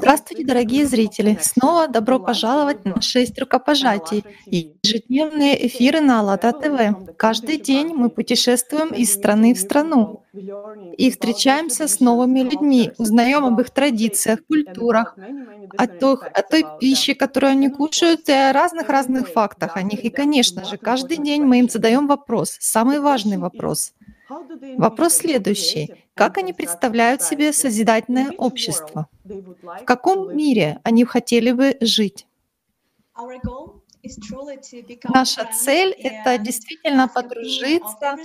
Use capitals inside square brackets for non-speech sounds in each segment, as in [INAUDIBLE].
Здравствуйте, дорогие зрители! Снова добро пожаловать на 6 рукопожатий и ежедневные эфиры на АЛЛАТРА ТВ. Каждый день мы путешествуем из страны в страну и встречаемся с новыми людьми, узнаем об их традициях, культурах, о, той, о той пище, которую они кушают, и о разных-разных фактах о них. И, конечно же, каждый день мы им задаем вопрос, самый важный вопрос. Вопрос следующий. Как они представляют себе созидательное общество? В каком мире они хотели бы жить? Наша цель — это действительно подружиться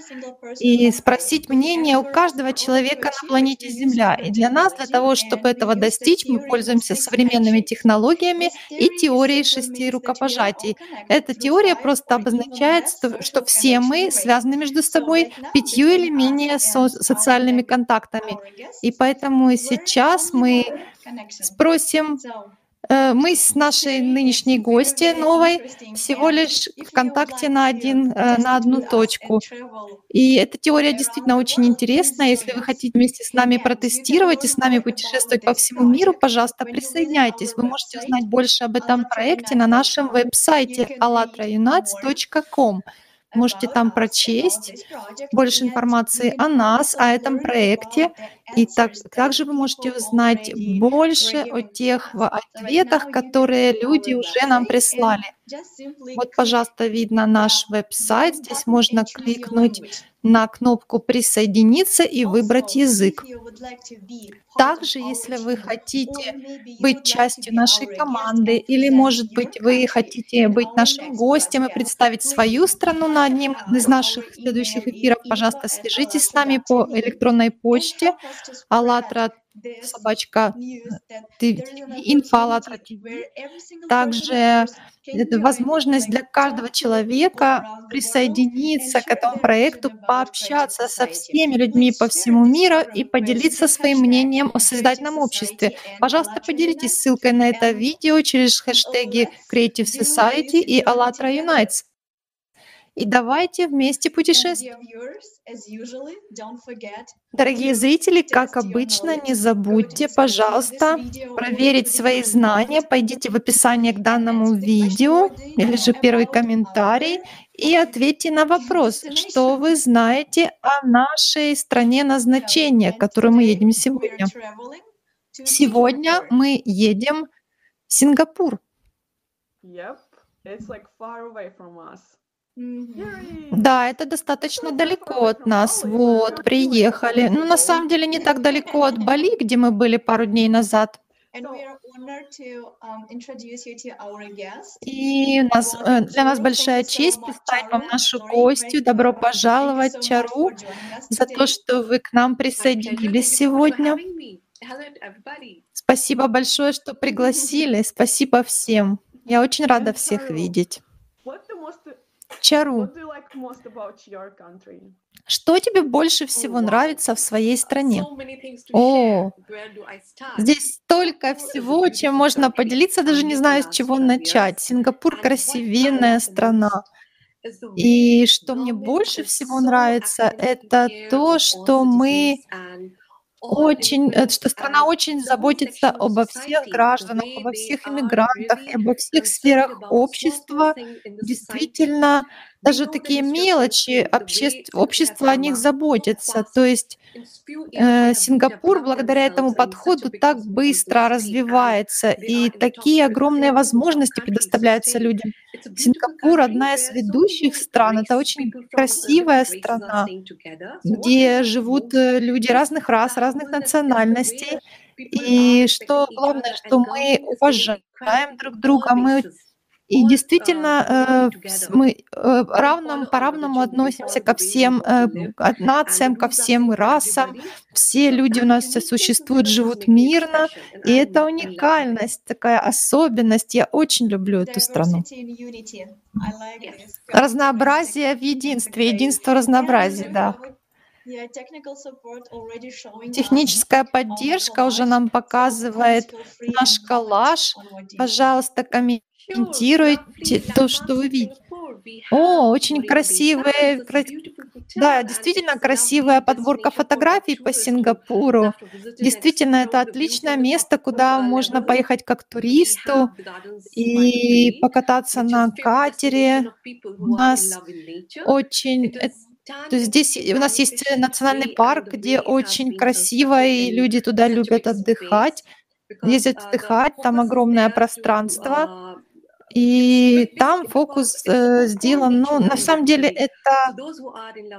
и спросить мнение у каждого человека на планете Земля. И для нас, для того, чтобы этого достичь, мы пользуемся современными технологиями и теорией шести рукопожатий. Эта теория просто обозначает, что все мы связаны между собой пятью или менее со социальными контактами. И поэтому сейчас мы спросим мы с нашей нынешней гостьей новой всего лишь в контакте на, один, э, на одну точку. И эта теория действительно очень интересная. Если вы хотите вместе с нами протестировать и с нами путешествовать по всему миру, пожалуйста, присоединяйтесь. Вы можете узнать больше об этом проекте на нашем веб-сайте allatraunites.com. Можете там прочесть больше информации о нас, о этом проекте. И так, также вы можете узнать больше о тех ответах, которые люди уже нам прислали. Вот, пожалуйста, видно наш веб-сайт. Здесь можно кликнуть на кнопку «Присоединиться» и выбрать язык. Также, если вы хотите быть частью нашей команды, или, может быть, вы хотите быть нашим гостем и представить свою страну на одним из наших следующих эфиров, пожалуйста, свяжитесь с нами по электронной почте. АЛЛАТРА собачка инфа Также возможность для каждого человека присоединиться к этому проекту, пообщаться со всеми людьми по всему миру и поделиться своим мнением о создательном обществе. Пожалуйста, поделитесь ссылкой на это видео через хэштеги Creative Society и ALLATRA Unites. И давайте вместе путешествовать. Дорогие зрители, как обычно, не забудьте, пожалуйста, проверить свои знания. Пойдите в описание к данному видео или же первый комментарий и ответьте на вопрос, что вы знаете о нашей стране назначения, к которой мы едем сегодня. Сегодня мы едем в Сингапур. Yep. It's like far away from us. Да, это достаточно далеко от нас. Вот, приехали. Ну, на самом деле, не так далеко от Бали, где мы были пару дней назад. И у нас, э, для нас большая честь представить вам нашу гостью. Добро пожаловать, Чару, за то, что вы к нам присоединились сегодня. Спасибо большое, что пригласили. [LAUGHS] Спасибо всем. Я очень рада всех видеть. Чару, что тебе больше всего нравится в своей стране? О, здесь столько всего, чем можно поделиться, даже не знаю, с чего начать. Сингапур — красивенная страна. И что мне больше всего нравится, это то, что мы очень, э, что страна очень заботится обо всех гражданах, обо всех иммигрантах, обо всех сферах общества. Действительно, даже такие мелочи обществ, общество о них заботится. То есть э, Сингапур благодаря этому подходу так быстро развивается, и такие огромные возможности предоставляются людям. Сингапур одна из ведущих стран. Это очень красивая страна, где живут э, люди разных рас, разных национальностей. И что главное, что мы уважаем друг друга, мы и действительно, э, мы э, равным, по-равному относимся ко всем э, нациям, ко всем расам. Все люди у нас существуют, живут мирно. И это уникальность, такая особенность. Я очень люблю эту страну. Разнообразие в единстве, единство разнообразия, да. Техническая поддержка уже нам показывает наш коллаж. Пожалуйста, комментируйте комментируйте то, что вы видите. О, очень красивые, Да, действительно красивая подборка фотографий по Сингапуру. Действительно, это отличное место, куда можно поехать как туристу и покататься на катере. У нас очень то есть здесь у нас есть национальный парк, где очень красиво, и люди туда любят отдыхать, ездят отдыхать, там огромное пространство. И там фокус э, сделан, ну, на самом деле это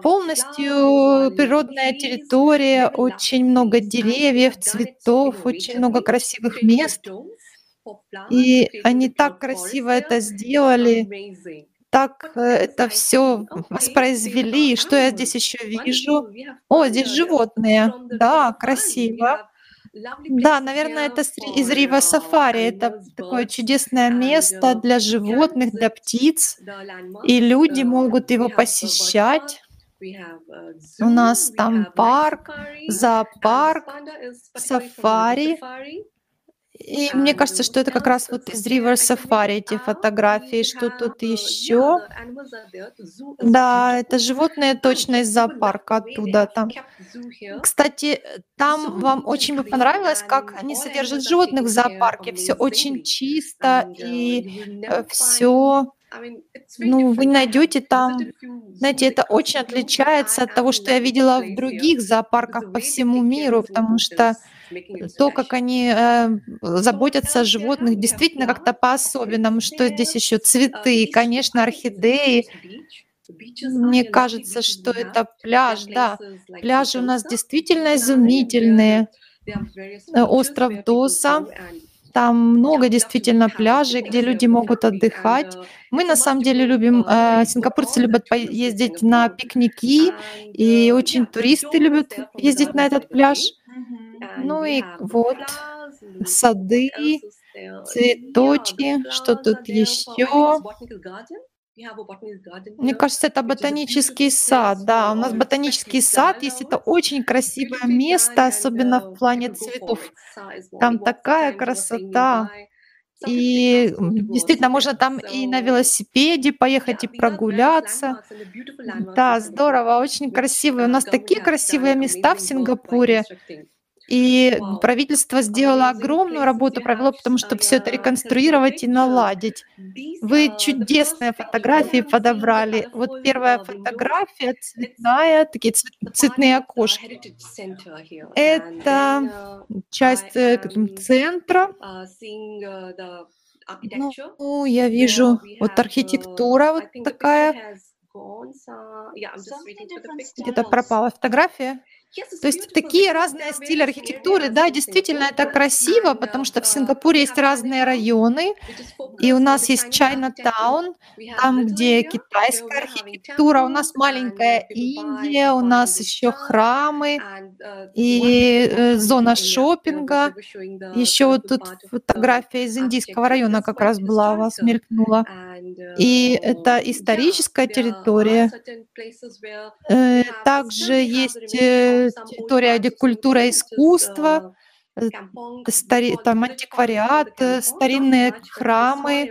полностью природная территория, очень много деревьев, цветов, очень много красивых мест. И они так красиво это сделали, так э, это все воспроизвели. Что я здесь еще вижу? О, здесь животные. Да, красиво. Да, наверное, это из Рива Сафари. Это такое чудесное место для животных, для птиц. И люди могут его посещать. У нас там парк, зоопарк, сафари. И мне кажется, что это как раз вот из River Safari эти фотографии. Что тут еще? Да, это животные точно из зоопарка оттуда. Там. Кстати, там вам очень бы понравилось, как они содержат животных в зоопарке. Все очень чисто и э, все ну, вы найдете там, знаете, это очень отличается от того, что я видела в других зоопарках по всему миру, потому что то, как они э, заботятся о животных, действительно как-то по-особенному. Что здесь еще? Цветы, конечно, орхидеи. Мне кажется, что это пляж, да. Пляжи у нас действительно изумительные. Э, остров Доса. Там много действительно пляжей, где люди могут отдыхать. Мы на самом деле любим, э, сингапурцы любят поездить на пикники, и очень туристы любят ездить на этот пляж. Ну и вот сады, цветочки, что тут еще? Мне кажется, это ботанический сад. Да, у нас ботанический сад есть. Это очень красивое место, особенно в плане цветов. Там такая красота. И действительно, можно там и на велосипеде поехать и прогуляться. Да, здорово, очень красиво. У нас такие красивые места в Сингапуре. И правительство сделало огромную работу, провело, потому что все это реконструировать и наладить. Вы чудесные фотографии подобрали. Вот первая фотография цветная, такие цветные окошки. Это часть э, центра. Ну, я вижу вот архитектура вот такая. Где-то пропала фотография. То есть такие разные стили архитектуры, да, действительно это красиво, потому что в Сингапуре есть разные районы, и у нас есть Чайна-таун, там, где китайская архитектура, у нас маленькая Индия, у нас еще храмы и э, зона шопинга. Еще вот тут фотография из индийского района как раз была вас мелькнула. И это историческая территория. Э, также есть территория, культура искусства, Э, стари, там антиквариат, э, старинные храмы.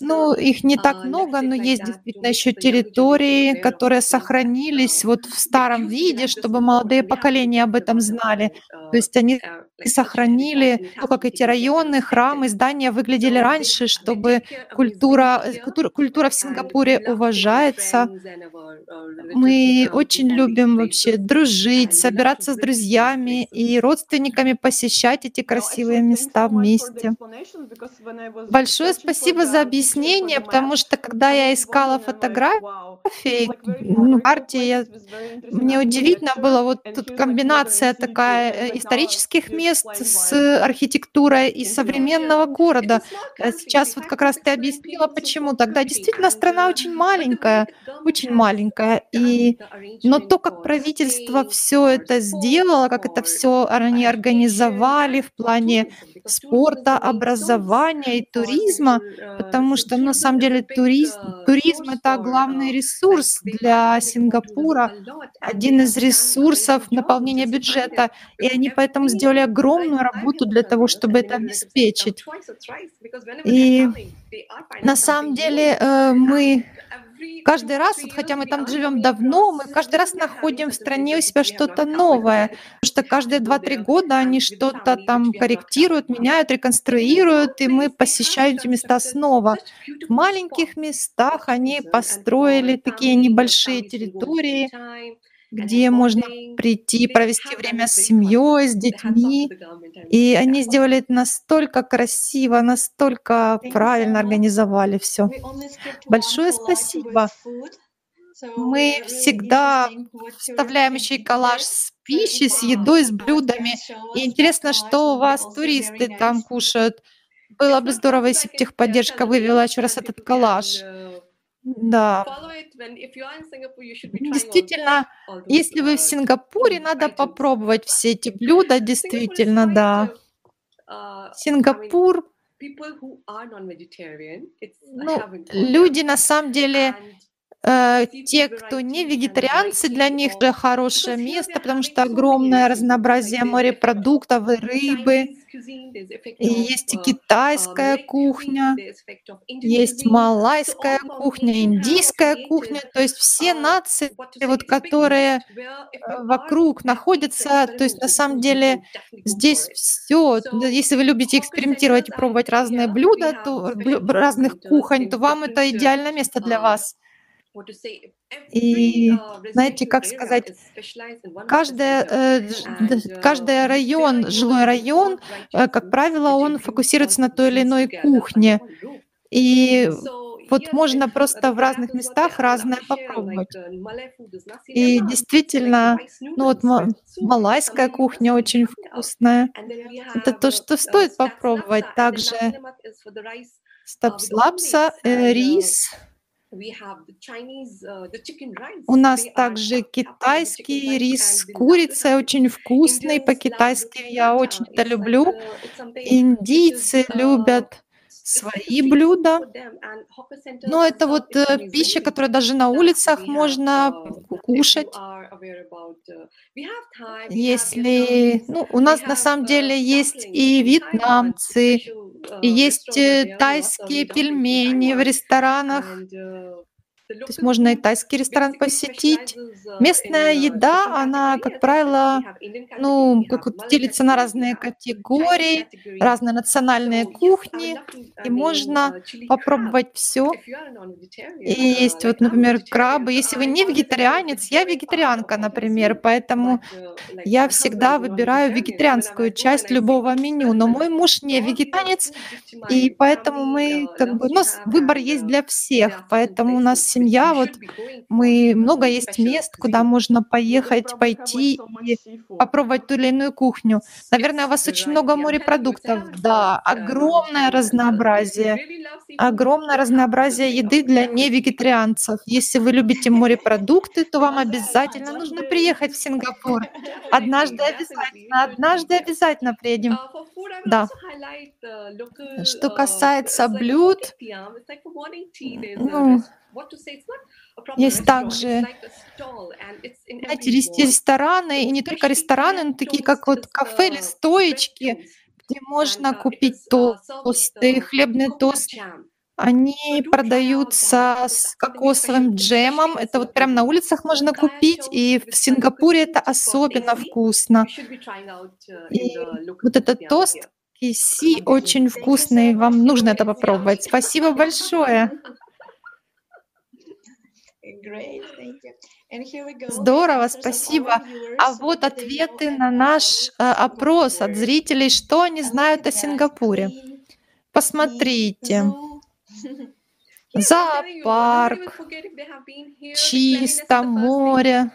Ну, их не так много, но есть действительно еще территории, которые сохранились вот в старом виде, чтобы молодые поколения об этом знали. То есть они сохранили, ну, как эти районы, храмы, здания выглядели раньше, чтобы культура, культура, культура в Сингапуре уважается. Мы очень любим вообще дружить, собираться с друзьями и родственниками посещать эти красивые места вместе. Большое спасибо за объяснение, потому что когда я искала фотографии, ну, карте, я, мне удивительно было, вот тут комбинация такая э, исторических мест с архитектурой и современного города. А сейчас вот как раз ты объяснила, почему. Тогда действительно страна очень маленькая, очень маленькая. И, но то, как правительство все это сделало, как это все они организовали, в плане спорта, образования и туризма, потому что на самом деле туризм, туризм это главный ресурс для Сингапура, один из ресурсов наполнения бюджета, и они поэтому сделали огромную работу для того, чтобы это обеспечить. И на самом деле э, мы Каждый раз, вот хотя мы там живем давно, мы каждый раз находим в стране у себя что-то новое, потому что каждые два-три года они что-то там корректируют, меняют, реконструируют, и мы посещаем эти места снова. В маленьких местах они построили такие небольшие территории, где можно прийти, провести время с семьей, с детьми. И они сделали это настолько красиво, настолько правильно организовали все. Большое спасибо. Мы всегда вставляем еще и коллаж с пищей, с едой, с блюдами. И интересно, что у вас туристы там кушают. Было бы здорово, если бы техподдержка вывела еще раз этот коллаж. Да. Действительно, если вы в Сингапуре, надо попробовать все эти блюда, действительно, да. uh, Сингапур, ну, люди на самом деле, те, кто не вегетарианцы, для них это хорошее место, потому что огромное разнообразие морепродуктов и рыбы. И есть и китайская кухня, есть малайская кухня, индийская кухня, то есть все нации, вот, которые э, вокруг находятся, то есть на самом деле здесь все. Если вы любите экспериментировать и пробовать разные блюда, то разных кухонь, то вам это идеальное место для вас. И знаете, как сказать, э, дж- д- каждый район, жилой район, э, как правило, он фокусируется на той или иной кухне. И вот можно просто в разных местах разное попробовать. И действительно, ну вот ма- малайская кухня очень вкусная. Это то, что стоит попробовать. Также стапслапса, э, рис. У нас также китайский рис с курицей, очень вкусный. По-китайски я очень это люблю. Индийцы любят свои блюда. Но это вот э, пища, которую даже на улицах можно ку- кушать. Если, ну, у нас на самом деле есть и вьетнамцы, есть э, тайские пельмени в ресторанах. То есть можно и тайский ресторан посетить. Местная еда, она, как правило, ну, как вот делится на разные категории, разные национальные кухни, и можно попробовать все. И есть вот, например, крабы. Если вы не вегетарианец, я вегетарианка, например, поэтому я всегда выбираю вегетарианскую часть любого меню. Но мой муж не вегетарианец, и поэтому мы как бы, у нас выбор есть для всех, поэтому у нас семья, вот мы много есть мест, куда можно поехать, пойти и попробовать ту или иную кухню. Наверное, у вас очень много морепродуктов. Да, огромное разнообразие. Огромное разнообразие еды для невегетарианцев. Если вы любите морепродукты, то вам обязательно нужно приехать в [LAUGHS] Сингапур. [LAUGHS] Однажды обязательно, однажды обязательно приедем. Да. Что касается блюд, ну, есть также, знаете, рес- рестораны, и не только рестораны, но такие как вот кафе или стоечки, где можно купить тосты, хлебный тост. Они продаются с кокосовым джемом. Это вот прям на улицах можно купить, и в Сингапуре это особенно вкусно. И вот этот тост KC очень вкусный, вам нужно это попробовать. [LAUGHS] Спасибо большое. Здорово, спасибо. А вот ответы на наш э, опрос от зрителей, что они знают о Сингапуре. Посмотрите. [LAUGHS] Зоопарк, чисто, море.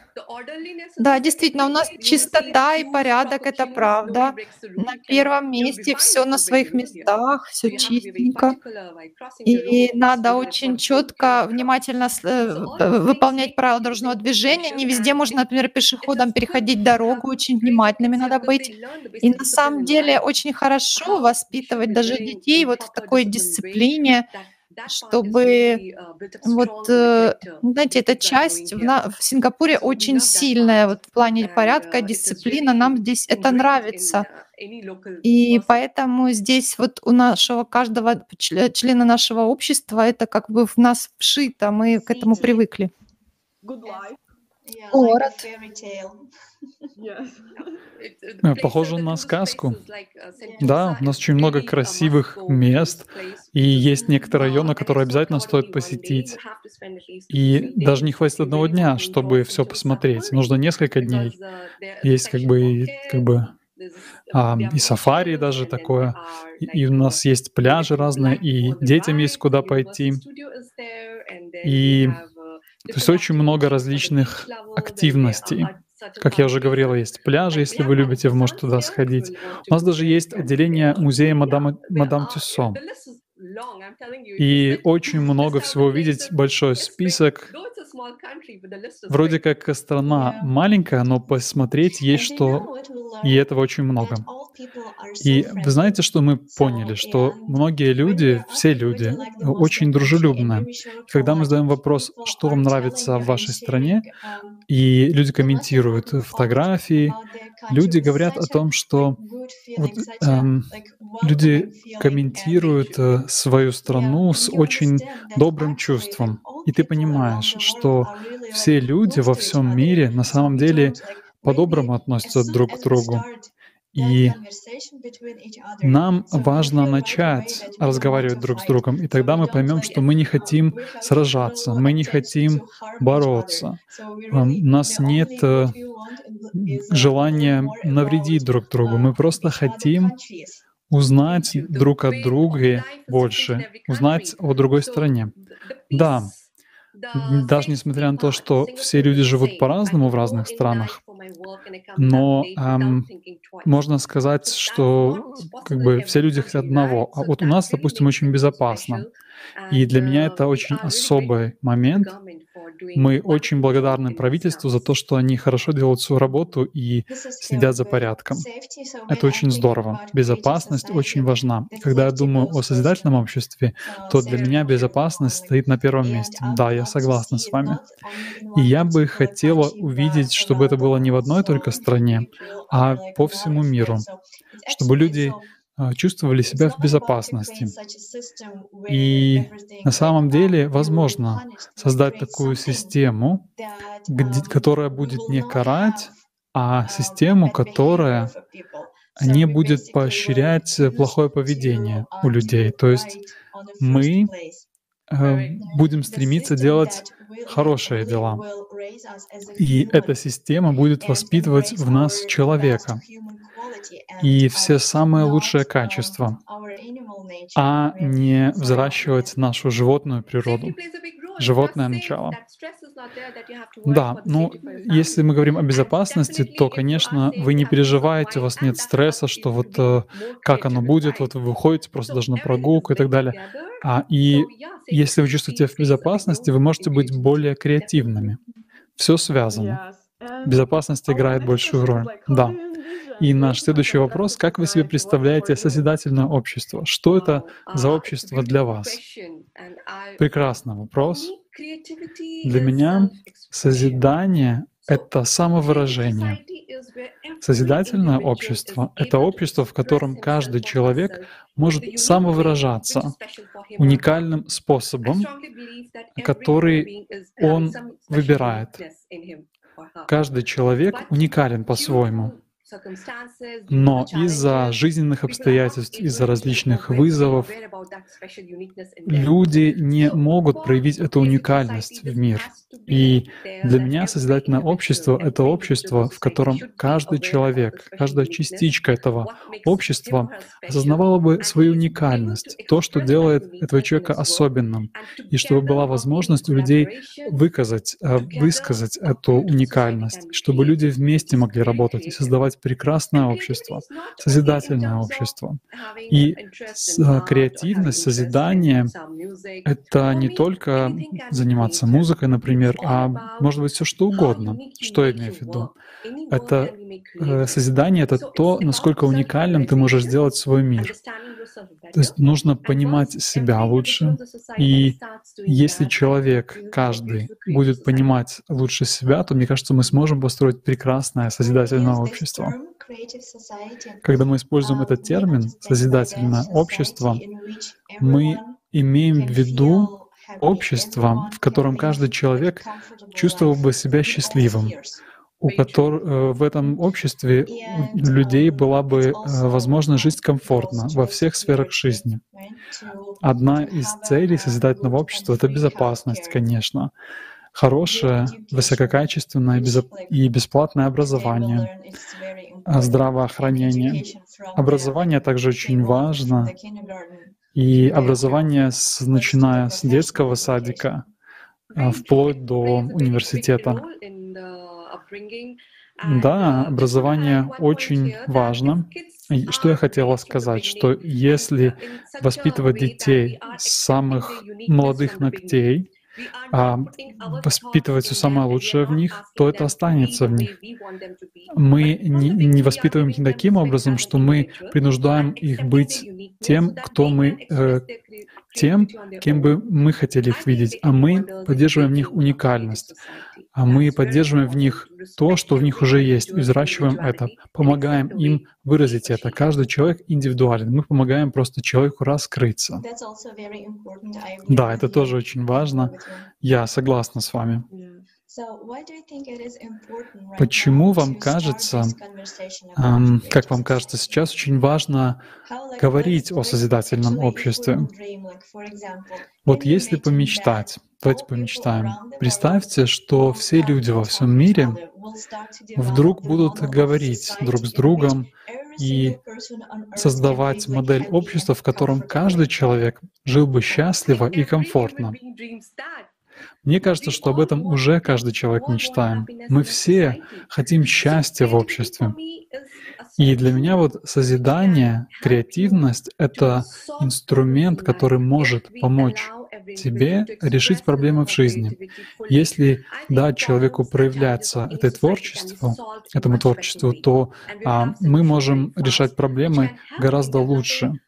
Да, действительно, у нас чистота и порядок, это правда. На первом месте все на своих местах, все чистенько. И надо очень четко, внимательно э, выполнять правила дорожного движения. Не везде можно, например, пешеходам переходить дорогу, очень внимательными надо быть. И на самом деле очень хорошо воспитывать даже детей вот в такой дисциплине, чтобы вот, э, знаете, эта часть в, на, в Сингапуре очень сильная вот в плане порядка, дисциплина. Нам здесь это нравится. И поэтому здесь вот у нашего каждого члена нашего общества это как бы в нас вшито, мы к этому привыкли. Город. Э, похоже на сказку. Да, у нас очень много красивых мест, и есть некоторые районы, которые обязательно стоит посетить. И даже не хватит одного дня, чтобы все посмотреть. Нужно несколько дней. Есть как бы, как бы а, и сафари даже такое, и, и у нас есть пляжи разные, и детям есть куда пойти. И то есть очень много различных активностей. Как я уже говорил, есть пляжи, если вы любите, вы можете туда сходить. У нас даже есть отделение музея Мадам, Мадам Тюссо. И очень много всего увидеть, большой список. Вроде как страна маленькая, но посмотреть есть что, и этого очень много. И вы знаете, что мы поняли? Что многие люди, все люди, очень дружелюбные. Когда мы задаем вопрос, что вам нравится в вашей стране, и люди комментируют фотографии, люди говорят о том, что вот, эм, люди комментируют э, свою страну с очень добрым чувством. И ты понимаешь, что все люди во всем мире на самом деле по-доброму относятся друг к другу. И нам важно начать разговаривать друг с другом, и тогда мы поймем, что мы не хотим сражаться, мы не хотим бороться. У нас нет э, желания навредить друг другу, мы просто хотим узнать друг от друга больше, узнать о другой стране. Да, даже несмотря на то, что все люди живут по-разному в разных странах, но эм, можно сказать, что как бы все люди хотят одного. А вот у нас, допустим, очень безопасно. И для меня это очень особый момент, мы очень благодарны правительству за то, что они хорошо делают свою работу и следят за порядком. Это очень здорово. Безопасность очень важна. Когда я думаю о созидательном обществе, то для меня безопасность стоит на первом месте. Да, я согласна с вами. И я бы хотела увидеть, чтобы это было не в одной только стране, а по всему миру, чтобы люди чувствовали себя в безопасности. И на самом деле возможно создать такую систему, где, которая будет не карать, а систему, которая не будет поощрять плохое поведение у людей. То есть мы э, будем стремиться делать хорошие дела. И эта система будет воспитывать в нас человека и все самые лучшие качества, а не взращивать нашу животную природу, животное начало. Да, ну, если мы говорим о безопасности, то, конечно, вы не переживаете, у вас нет стресса, что вот э, как оно будет, вот вы выходите просто даже на прогулку и так далее. А, и если вы чувствуете в безопасности, вы можете быть более креативными. Все связано. Безопасность играет большую роль. Да. И наш следующий вопрос, как вы себе представляете созидательное общество? Что это за общество для вас? Прекрасный вопрос. Для меня созидание — это самовыражение. Созидательное общество — это общество, в котором каждый человек может самовыражаться уникальным способом, который он выбирает. Каждый человек уникален по-своему. Но из-за жизненных обстоятельств, из-за различных вызовов, люди не могут проявить эту уникальность в мир. И для меня созидательное общество — это общество, в котором каждый человек, каждая частичка этого общества осознавала бы свою уникальность, то, что делает этого человека особенным, и чтобы была возможность у людей выказать, э, высказать эту уникальность, чтобы люди вместе могли работать и создавать прекрасное общество, созидательное общество. И э, креативность, созидание — это не только заниматься музыкой, например, а может быть все что угодно. Что я имею в виду? Это э, созидание — это то, насколько уникальным ты можешь сделать свой мир. То есть нужно понимать себя лучше. И если человек, каждый, будет понимать лучше себя, то, мне кажется, мы сможем построить прекрасное созидательное общество. Когда мы используем этот термин «созидательное общество», мы имеем в виду общество, в котором каждый человек чувствовал бы себя счастливым, у которых э, в этом обществе у людей была бы э, возможность жить комфортно во всех сферах жизни. Одна из целей созидательного общества — это безопасность, конечно, хорошее, высококачественное и бесплатное образование, а здравоохранение. Образование также очень важно, и образование, с, начиная с детского садика, а, вплоть до университета. Да, образование очень важно. И что я хотела сказать, что если воспитывать детей с самых молодых ногтей, а, воспитывать все самое лучшее в них, то это останется в них. Мы не, не воспитываем их таким образом, что мы принуждаем их быть тем, кто мы, э, тем, кем бы мы хотели их видеть, а мы поддерживаем в них уникальность, а мы поддерживаем в них то, что в них уже есть, и взращиваем это, помогаем им выразить это. Каждый человек индивидуален. Мы помогаем просто человеку раскрыться. Да, это тоже очень важно. Я согласна с вами. Почему вам кажется, как вам кажется сейчас, очень важно говорить о созидательном обществе? Вот если помечтать, давайте помечтаем. Представьте, что все люди во всем мире вдруг будут говорить друг с другом и создавать модель общества, в котором каждый человек жил бы счастливо и комфортно. Мне кажется, что об этом уже каждый человек мечтаем. Мы все хотим счастья в обществе. И для меня вот созидание, креативность — это инструмент, который может помочь тебе решить проблемы в жизни. Если дать человеку проявляться этой творчеству, этому творчеству, то а, мы можем решать проблемы гораздо лучше.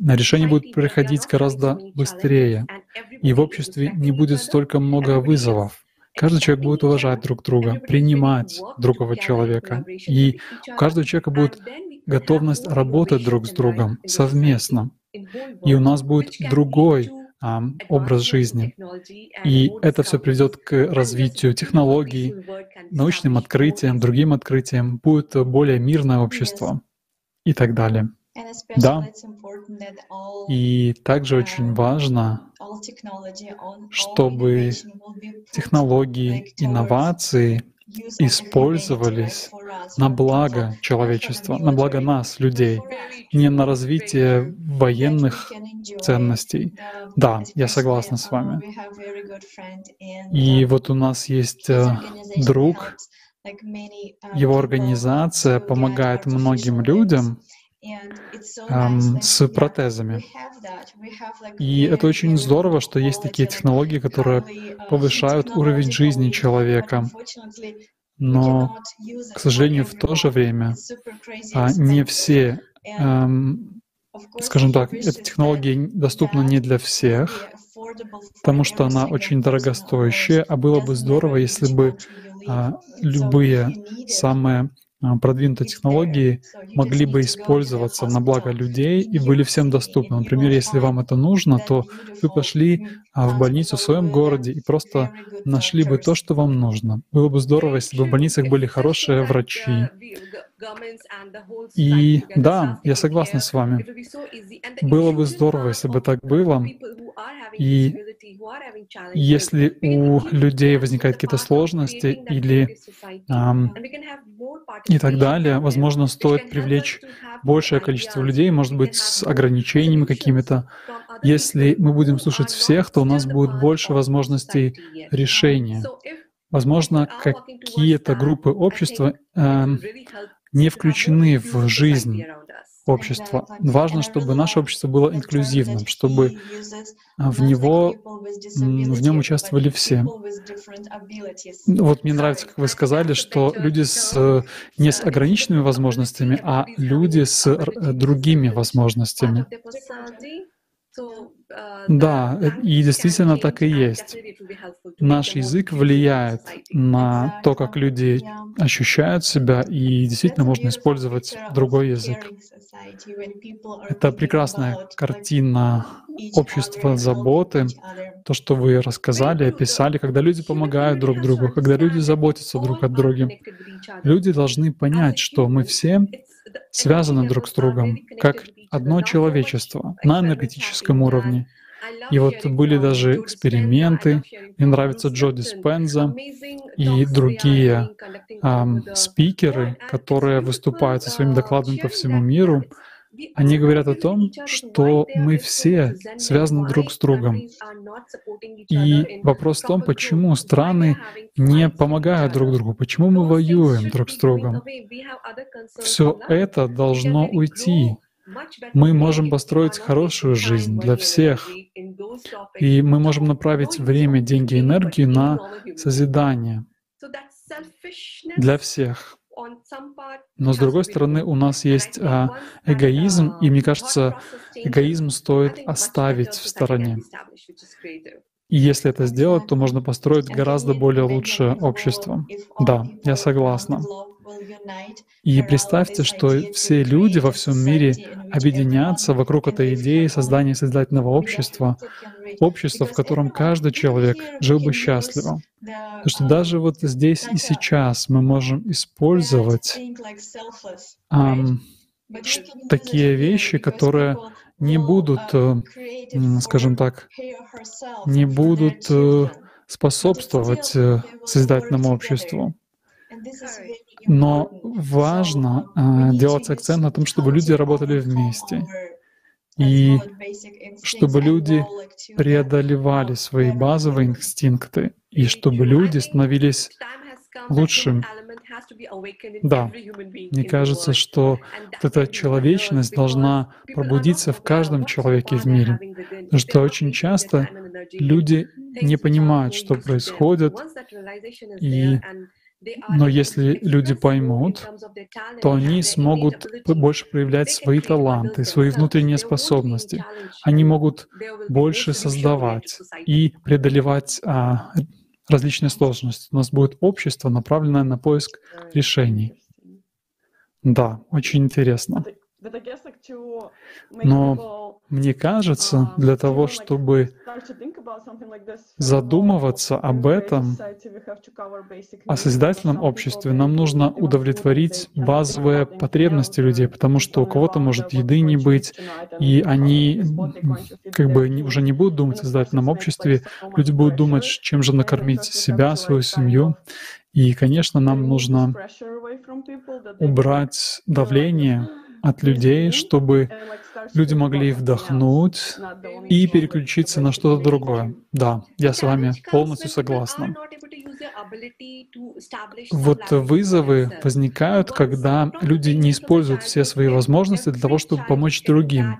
Решение будет приходить гораздо быстрее, и в обществе не будет столько много вызовов. Каждый человек будет уважать друг друга, принимать другого человека, и у каждого человека будет готовность работать друг с другом совместно. И у нас будет другой а, образ жизни. И это все приведет к развитию технологий, научным открытиям, другим открытиям, будет более мирное общество и так далее. Да, и также очень важно, чтобы технологии, инновации использовались на благо человечества, на благо нас, людей, не на развитие военных ценностей. Да, я согласна с вами. И вот у нас есть э, друг, его организация помогает многим людям, с протезами. И это очень здорово, что есть такие технологии, которые uh, повышают уровень жизни человека. Но, к сожалению, в то же время а, не все, скажем так, эта технология доступна не для всех, потому что она очень дорогостоящая, а было бы здорово, если бы а, любые самые продвинутые технологии могли бы использоваться на благо людей и были всем доступны. Например, если вам это нужно, то вы пошли а, в больницу в своем городе и просто нашли бы то, что вам нужно. Было бы здорово, если бы в больницах были хорошие врачи, и да, я согласна с вами. Было бы здорово, если бы так было. И если у людей возникают какие-то сложности или эм, и так далее, возможно, стоит привлечь большее количество людей, может быть, с ограничениями какими-то. Если мы будем слушать всех, то у нас будет больше возможностей решения. Возможно, какие-то группы общества э, не включены в жизнь общества. Важно, чтобы наше общество было инклюзивным, чтобы а, в него в нем участвовали все. Ну, вот мне нравится, как вы сказали, что люди с не с ограниченными возможностями, а люди с другими возможностями. Да, э, и действительно так и есть. Наш язык влияет на то, как люди ощущают себя, и действительно можно использовать другой язык. Это прекрасная картина общества заботы, то, что вы рассказали, описали, когда люди помогают друг другу, когда люди заботятся друг о друге. Люди должны понять, что мы все связаны друг с другом, как одно человечество на энергетическом уровне. И вот были даже эксперименты. Мне нравится Джо Диспенза и другие эм, спикеры, которые выступают со своими докладами по всему миру. Они говорят о том, что мы все связаны друг с другом. И вопрос в том, почему страны не помогают друг другу, почему мы воюем друг с другом. Все это должно уйти. Мы можем построить хорошую жизнь для всех, и мы можем направить время, деньги, энергию на созидание для всех. Но с другой стороны, у нас есть а, эгоизм, и мне кажется, эгоизм стоит оставить в стороне. И если это сделать, то можно построить гораздо более лучшее общество. Да, я согласна. И представьте, что все люди во всем мире объединятся вокруг этой идеи создания создательного общества, общества, в котором каждый человек жил бы счастливо. Потому что даже вот здесь и сейчас мы можем использовать um, такие вещи, которые не будут, э, скажем так, не будут э, способствовать э, созидательному обществу. Но важно э, делать акцент на том, чтобы люди работали вместе. И чтобы люди преодолевали свои базовые инстинкты, и чтобы люди становились лучшим. Да, мне кажется, что вот эта человечность должна пробудиться в каждом человеке в мире. Потому что очень часто люди не понимают, что происходит, и но если люди поймут, то они смогут больше проявлять свои таланты, свои внутренние способности. Они могут больше создавать и преодолевать а, различные сложности. У нас будет общество, направленное на поиск решений. Да, очень интересно. Но мне кажется, для того, чтобы задумываться об этом, о созидательном обществе, нам нужно удовлетворить базовые потребности людей, потому что у кого-то может еды не быть, и они как бы уже не будут думать о созидательном обществе, люди будут думать, чем же накормить себя, свою семью. И, конечно, нам нужно убрать давление от людей, чтобы люди могли вдохнуть и переключиться на что-то другое. Да, я с вами полностью согласна. Вот вызовы возникают, когда люди не используют все свои возможности для того, чтобы помочь другим.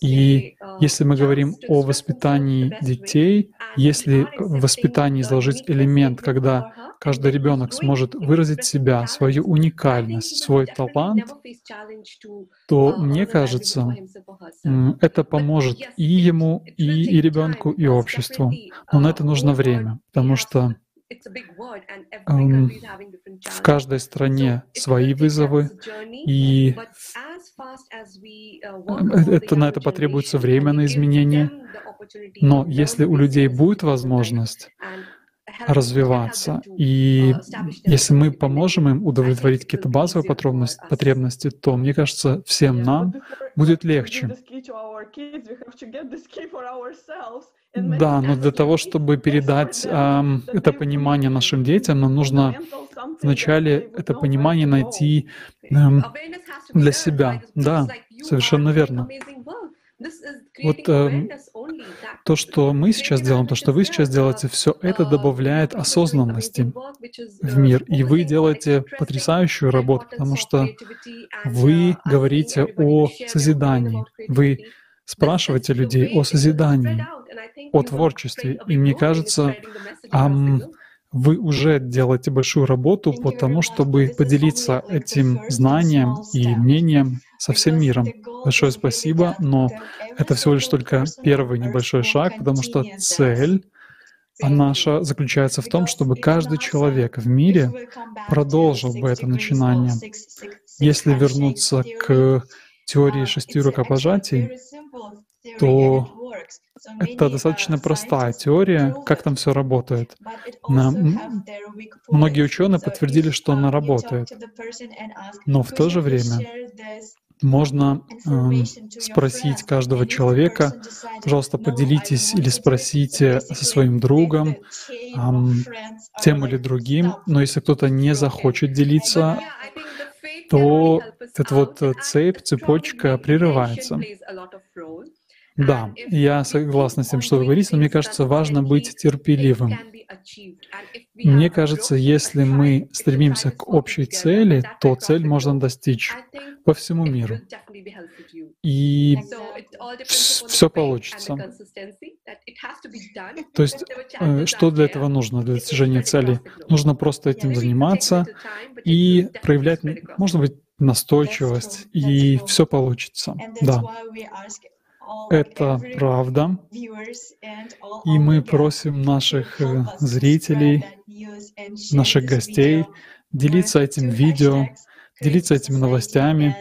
И если мы говорим о воспитании детей, если в воспитании изложить элемент, когда каждый ребенок сможет выразить себя, свою уникальность, свой талант, то мне кажется, это поможет и ему, и, и ребенку, и обществу. Но на это нужно время, потому что в каждой стране свои вызовы, и это, на это потребуется время на изменение. Но если у людей будет возможность развиваться. И если мы поможем им удовлетворить какие-то базовые потребности, то, мне кажется, всем нам будет легче. Да, но для того, чтобы передать эм, это понимание нашим детям, нам нужно вначале это понимание найти эм, для себя. Да, совершенно верно. Вот э, То, что мы сейчас делаем, то, что вы сейчас делаете, все это добавляет осознанности в мир. И вы делаете потрясающую работу, потому что вы говорите о созидании. Вы спрашиваете людей о созидании, о творчестве. И мне кажется, вы уже делаете большую работу по тому, чтобы поделиться этим знанием и мнением со всем миром. Большое спасибо, но это всего лишь только первый небольшой шаг, потому что цель наша заключается в том, чтобы каждый человек в мире продолжил бы это начинание. Если вернуться к теории шести рукопожатий, то это достаточно простая теория, как там все работает. На... Многие ученые подтвердили, что она работает. Но в то же время можно э, спросить каждого человека, пожалуйста, поделитесь или спросите со своим другом э, тем или другим. Но если кто-то не захочет делиться, то эта вот э, цепь, цепочка прерывается. Да, я согласна с тем, что вы говорите, но мне кажется, важно быть терпеливым. Мне кажется, если мы стремимся к общей цели, то цель можно достичь по всему миру. И все получится. То есть, э, что для этого нужно, для достижения цели? Нужно просто этим заниматься и проявлять, может быть, настойчивость, и все получится. Да. Это правда. И мы просим наших э, зрителей, наших гостей делиться этим видео, делиться этими новостями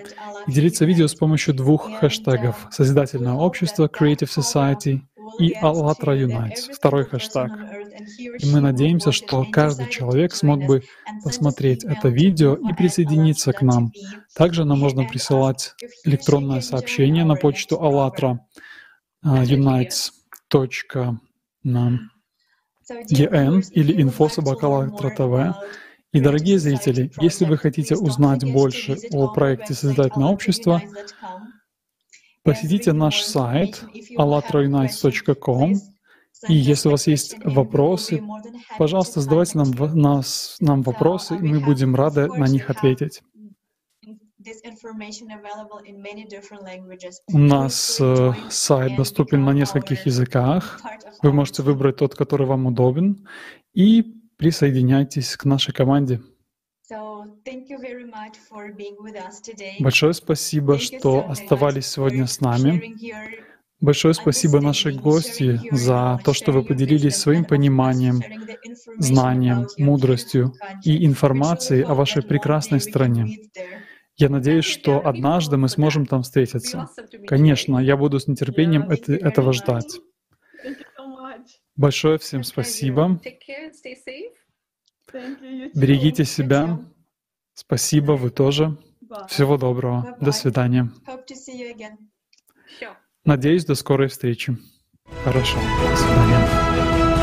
делиться видео с помощью двух хэштегов «Созидательное общество» Creative Society и «АЛЛАТРА Unites» — второй хэштег. И мы надеемся, что каждый человек смог бы посмотреть это видео и присоединиться к нам. Также нам можно присылать электронное сообщение на почту АЛЛАТРА unites.en или info.собакалатра.тв. И, дорогие зрители, если вы хотите узнать больше о проекте Созидательное общество, посетите наш сайт allatraunites.com и если у вас есть вопросы, пожалуйста, задавайте нам, нас, нам вопросы, и мы будем рады на них ответить. У нас э, сайт доступен на нескольких языках. Вы можете выбрать тот, который вам удобен, и присоединяйтесь к нашей команде. Большое спасибо, что оставались сегодня с нами. Большое спасибо нашей гости за то, что вы поделились своим пониманием, знанием, мудростью и информацией о вашей прекрасной стране. Я надеюсь, что однажды мы сможем там встретиться. Конечно, я буду с нетерпением это, этого ждать. Большое всем спасибо. Берегите себя. Спасибо, вы тоже. Всего доброго. До свидания. Надеюсь, до скорой встречи. Хорошо. До свидания.